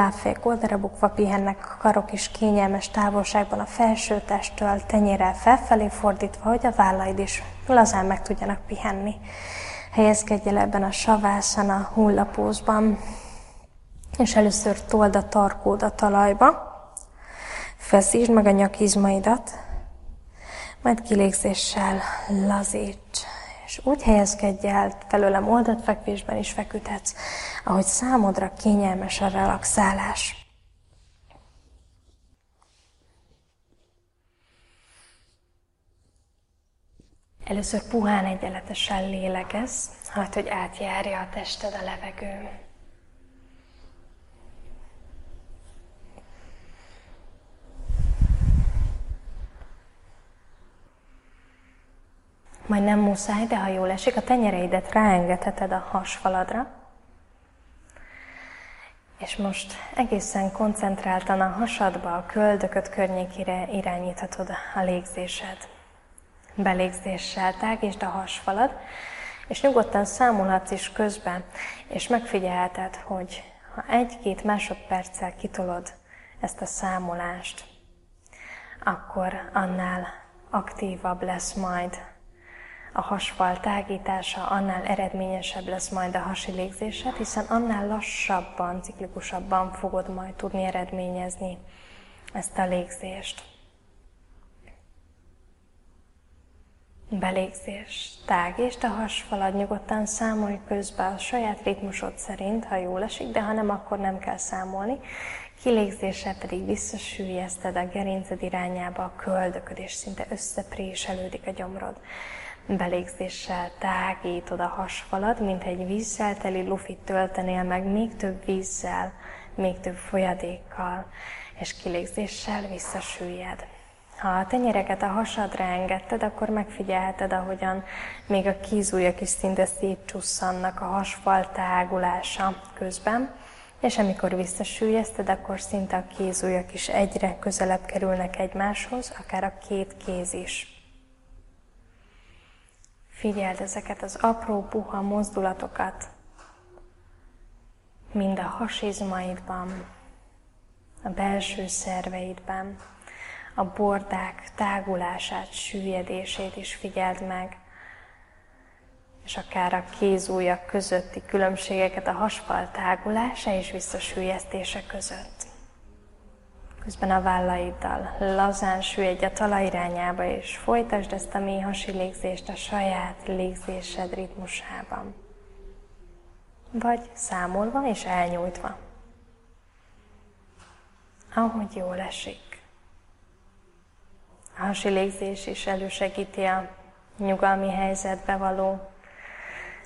lábfejek oldalra pihennek, a karok is kényelmes távolságban a felső testtől, tenyérrel felfelé fordítva, hogy a vállaid is lazán meg tudjanak pihenni. Helyezkedj el ebben a savászana hullapózban, és először told a tarkód a talajba, feszítsd meg a nyakizmaidat, majd kilégzéssel lazíts, és úgy helyezkedj el, felőlem oldalt fekvésben is feküdhetsz, ahogy számodra kényelmes a relaxálás. Először puhán egyenletesen lélegez, hát hogy átjárja a tested a levegő. Majd nem muszáj, de ha jól esik, a tenyereidet ráengedheted a hasfaladra. És most egészen koncentráltan a hasadba, a köldököt környékére irányíthatod a légzésed. Belégzéssel tágítsd a hasfalad, és nyugodtan számolhatsz is közben, és megfigyelheted, hogy ha egy-két másodperccel kitolod ezt a számolást, akkor annál aktívabb lesz majd a hasfal tágítása, annál eredményesebb lesz majd a hasi légzésed, hiszen annál lassabban, ciklikusabban fogod majd tudni eredményezni ezt a légzést. Belégzés, tágítsd a hasfalad, nyugodtan számolj közben a saját ritmusod szerint, ha jól esik, de ha nem, akkor nem kell számolni. Kilégzéssel pedig visszasűjeszted a gerinced irányába a köldököd, és szinte összepréselődik a gyomrod belégzéssel tágítod a hasfalad, mint egy vízzel teli lufit töltenél meg még több vízzel, még több folyadékkal, és kilégzéssel visszasüllyed. Ha a tenyereket a hasadra engedted, akkor megfigyelheted, ahogyan még a kízújak is szinte szétcsusszannak a hasfal tágulása közben, és amikor visszasüllyeszted, akkor szinte a kézújak is egyre közelebb kerülnek egymáshoz, akár a két kéz is. Figyeld ezeket az apró, puha mozdulatokat, mind a hasizmaidban, a belső szerveidben, a bordák tágulását, süllyedését is figyeld meg, és akár a kézújak közötti különbségeket a hasfal tágulása és visszasüllyesztése között. Közben a vállaiddal lazán süllyedj a talaj irányába, és folytasd ezt a mély hasi légzést a saját légzésed ritmusában. Vagy számolva és elnyújtva. Ahogy jól esik. A hasi légzés is elősegíti a nyugalmi helyzetbe való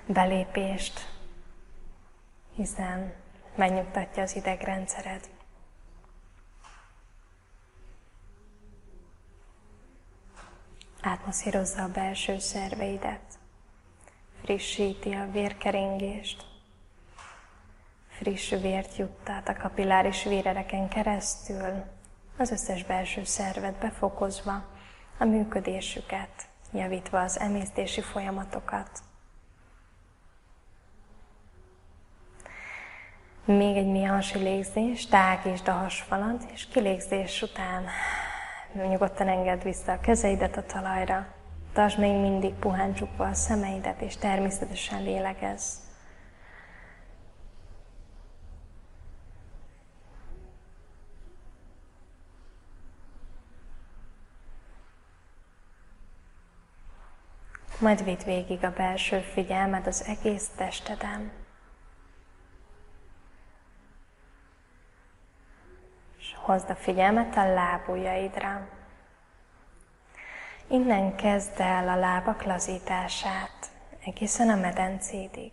belépést, hiszen megnyugtatja az idegrendszered. Átmasszírozza a belső szerveidet, frissíti a vérkeringést, friss vért juttat a kapilláris vérereken keresztül, az összes belső szervet befokozva, a működésüket, javítva az emésztési folyamatokat. Még egy mély légzés, tágítsd a hasfalat, és kilégzés után Nyugodtan engedd vissza a kezeidet a talajra. Tartsd még mindig puhán csukva a szemeidet, és természetesen lélegezz. Majd vidd végig a belső figyelmed az egész testeden. Hozd a figyelmet a lábujjaidra. Innen kezd el a lábak lazítását, egészen a medencédig.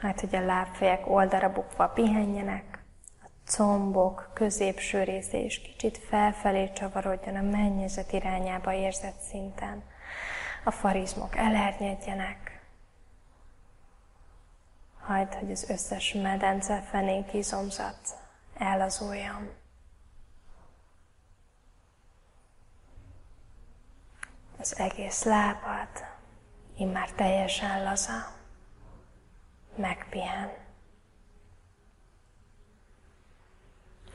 Hát, hogy a lábfejek oldalra bukva pihenjenek, a combok középső része is kicsit felfelé csavarodjon a mennyezet irányába érzett szinten. A farizmok elernyedjenek. Hagyd, hogy az összes medence fenék izomzat elazuljam. Az egész lábad immár teljesen laza, megpihen.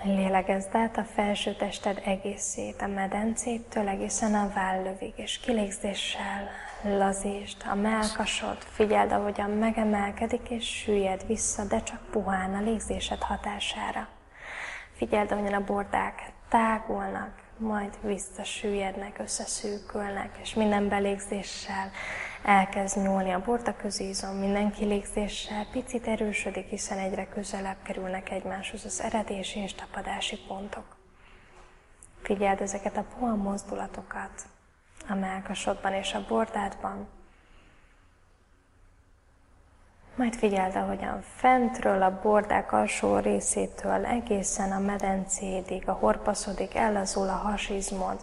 Lélegezd át a felső tested egészét, a medencétől egészen a vállövig, és kilégzéssel lazítsd a melkasod, figyeld, ahogyan megemelkedik és süllyed vissza, de csak puhán a légzésed hatására. Figyeld, ahogyan a bordák tágulnak, majd visszasüllyednek, összeszűkülnek, és minden belégzéssel elkezd nyúlni a borda közézom, minden kilégzéssel picit erősödik, hiszen egyre közelebb kerülnek egymáshoz az eredési és tapadási pontok. Figyeld ezeket a puha mozdulatokat a melkasodban és a bordádban, majd figyeld, ahogyan fentről a bordák alsó részétől egészen a medencédig, a horpaszodig ellazul a hasizmod,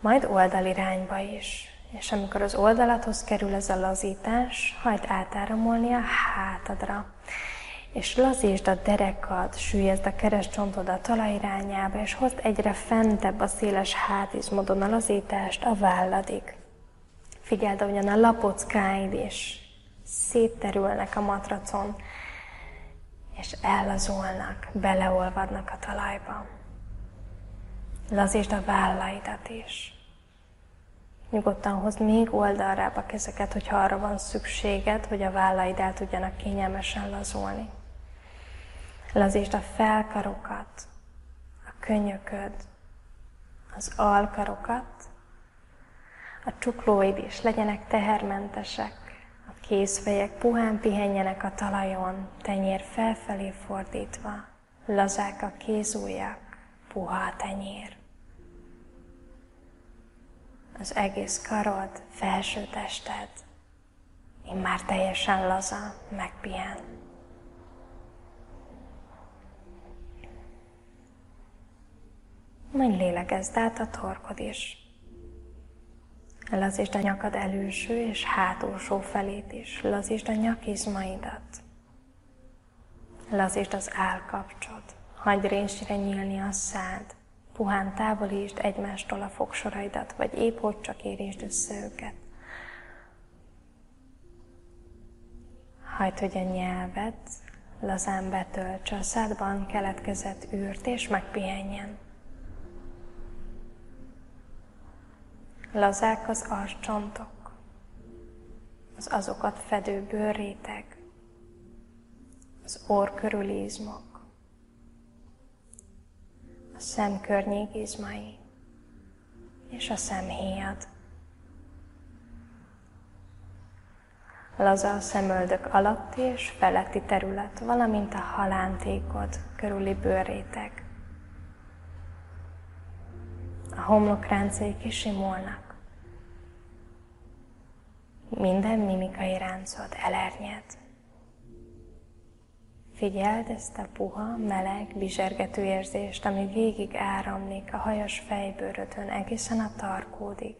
majd oldalirányba is. És amikor az oldalathoz kerül ez a lazítás, hagyd átáramolni a hátadra. És lazítsd a derekad, süllyezd a keresztcsontod a talaj irányába, és hozd egyre fentebb a széles hátizmodon a lazítást a válladig. Figyeld, ahogyan a lapockáid is szétterülnek a matracon, és ellazulnak, beleolvadnak a talajba. Lazítsd a vállaidat is. Nyugodtan hozd még oldalrább a kezeket, hogyha arra van szükséged, hogy a vállaid el tudjanak kényelmesen lazulni. Lazítsd a felkarokat, a könyököd, az alkarokat, a csuklóid is legyenek tehermentesek, Kézfejek puhán pihenjenek a talajon, tenyér felfelé fordítva, lazák a kézújak, puha a tenyér. Az egész karod, felső tested, én már teljesen laza, megpihen. Majd lélegezd át a torkod is. Lazítsd a nyakad előső és hátulsó felét is. Lazítsd a nyakizmaidat. Lazítsd az állkapcsot. Hagyj résre nyílni a szád. Puhán távolítsd egymástól a fogsoraidat, vagy épp hogy csak érintsd össze őket. Hagyd, hogy a nyelvet lazán betöltse a szádban keletkezett űrt, és megpihenjen. Lazák az arcsontok, az azokat fedő bőrréteg, az orr körüli izmok, a szemkörnyék izmai és a szemhéjad. Laza a szemöldök alatti és feletti terület, valamint a halántékod körüli bőrréteg a homlokráncai kisimulnak. Minden mimikai ráncod elernyed. Figyeld ezt a puha, meleg, bizsergető érzést, ami végig áramlik a hajas fejbőrödön egészen a tarkódig,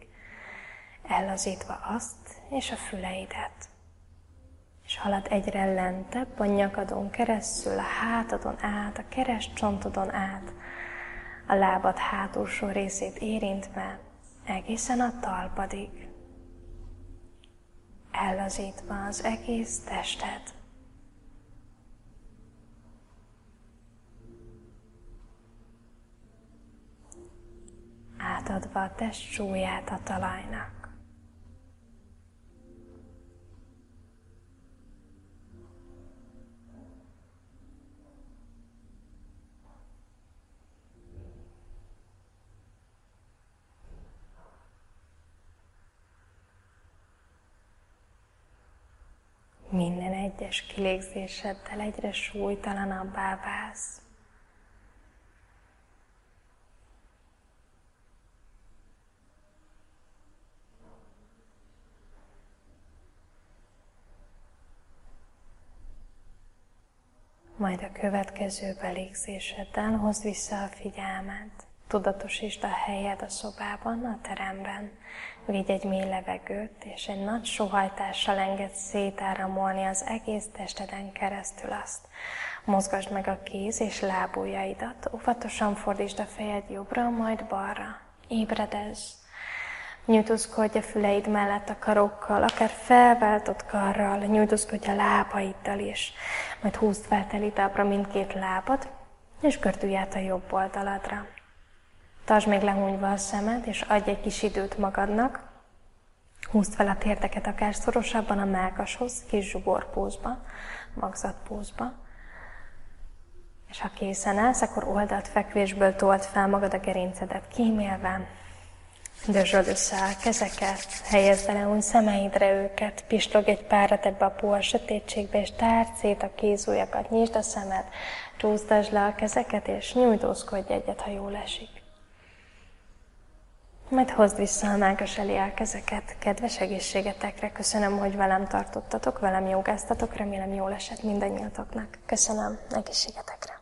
ellazítva azt és a füleidet. És halad egyre lentebb a nyakadon keresztül, a hátadon át, a keres csontodon át, a lábad hátulsó részét érintve, egészen a talpadig, ellazítva az egész tested. Átadva a test súlyát a talajnak. Minden egyes kilégzéseddel egyre súlytalanabbá válsz. Majd a következő belégzéseddel hozd vissza a figyelmet. Tudatosítsd a helyed a szobában, a teremben. Vigy egy mély levegőt, és egy nagy sohajtással enged szétáramolni az egész testeden keresztül azt. Mozgasd meg a kéz és lábujjaidat, óvatosan fordítsd a fejed jobbra, majd balra. Ébredezz. Nyújtózkodj a füleid mellett a karokkal, akár felváltott karral, nyújtózkodj a lábaiddal is. Majd húzd fel telítábra mindkét lábad, és gördülj át a jobb oldaladra. Tartsd még lehúnyva a szemed, és adj egy kis időt magadnak. Húzd fel a térdeket akár szorosabban a mákashoz, kis zsuborpózba, magzatpózba. És ha készen állsz, akkor oldalt fekvésből told fel magad a gerincedet kímélve, Dörzsöld össze a kezeket, helyezd el úgy szemeidre őket, pislog egy párat ebbe a puha sötétségbe, és tárd szét a kézújakat, nyisd a szemed, csúsztasd le a kezeket, és nyújtózkodj egyet, ha jól esik. Majd hozd vissza a mágas elé a kezeket. Kedves egészségetekre, köszönöm, hogy velem tartottatok, velem jogáztatok, remélem jól esett mindannyiatoknak. Köszönöm egészségetekre.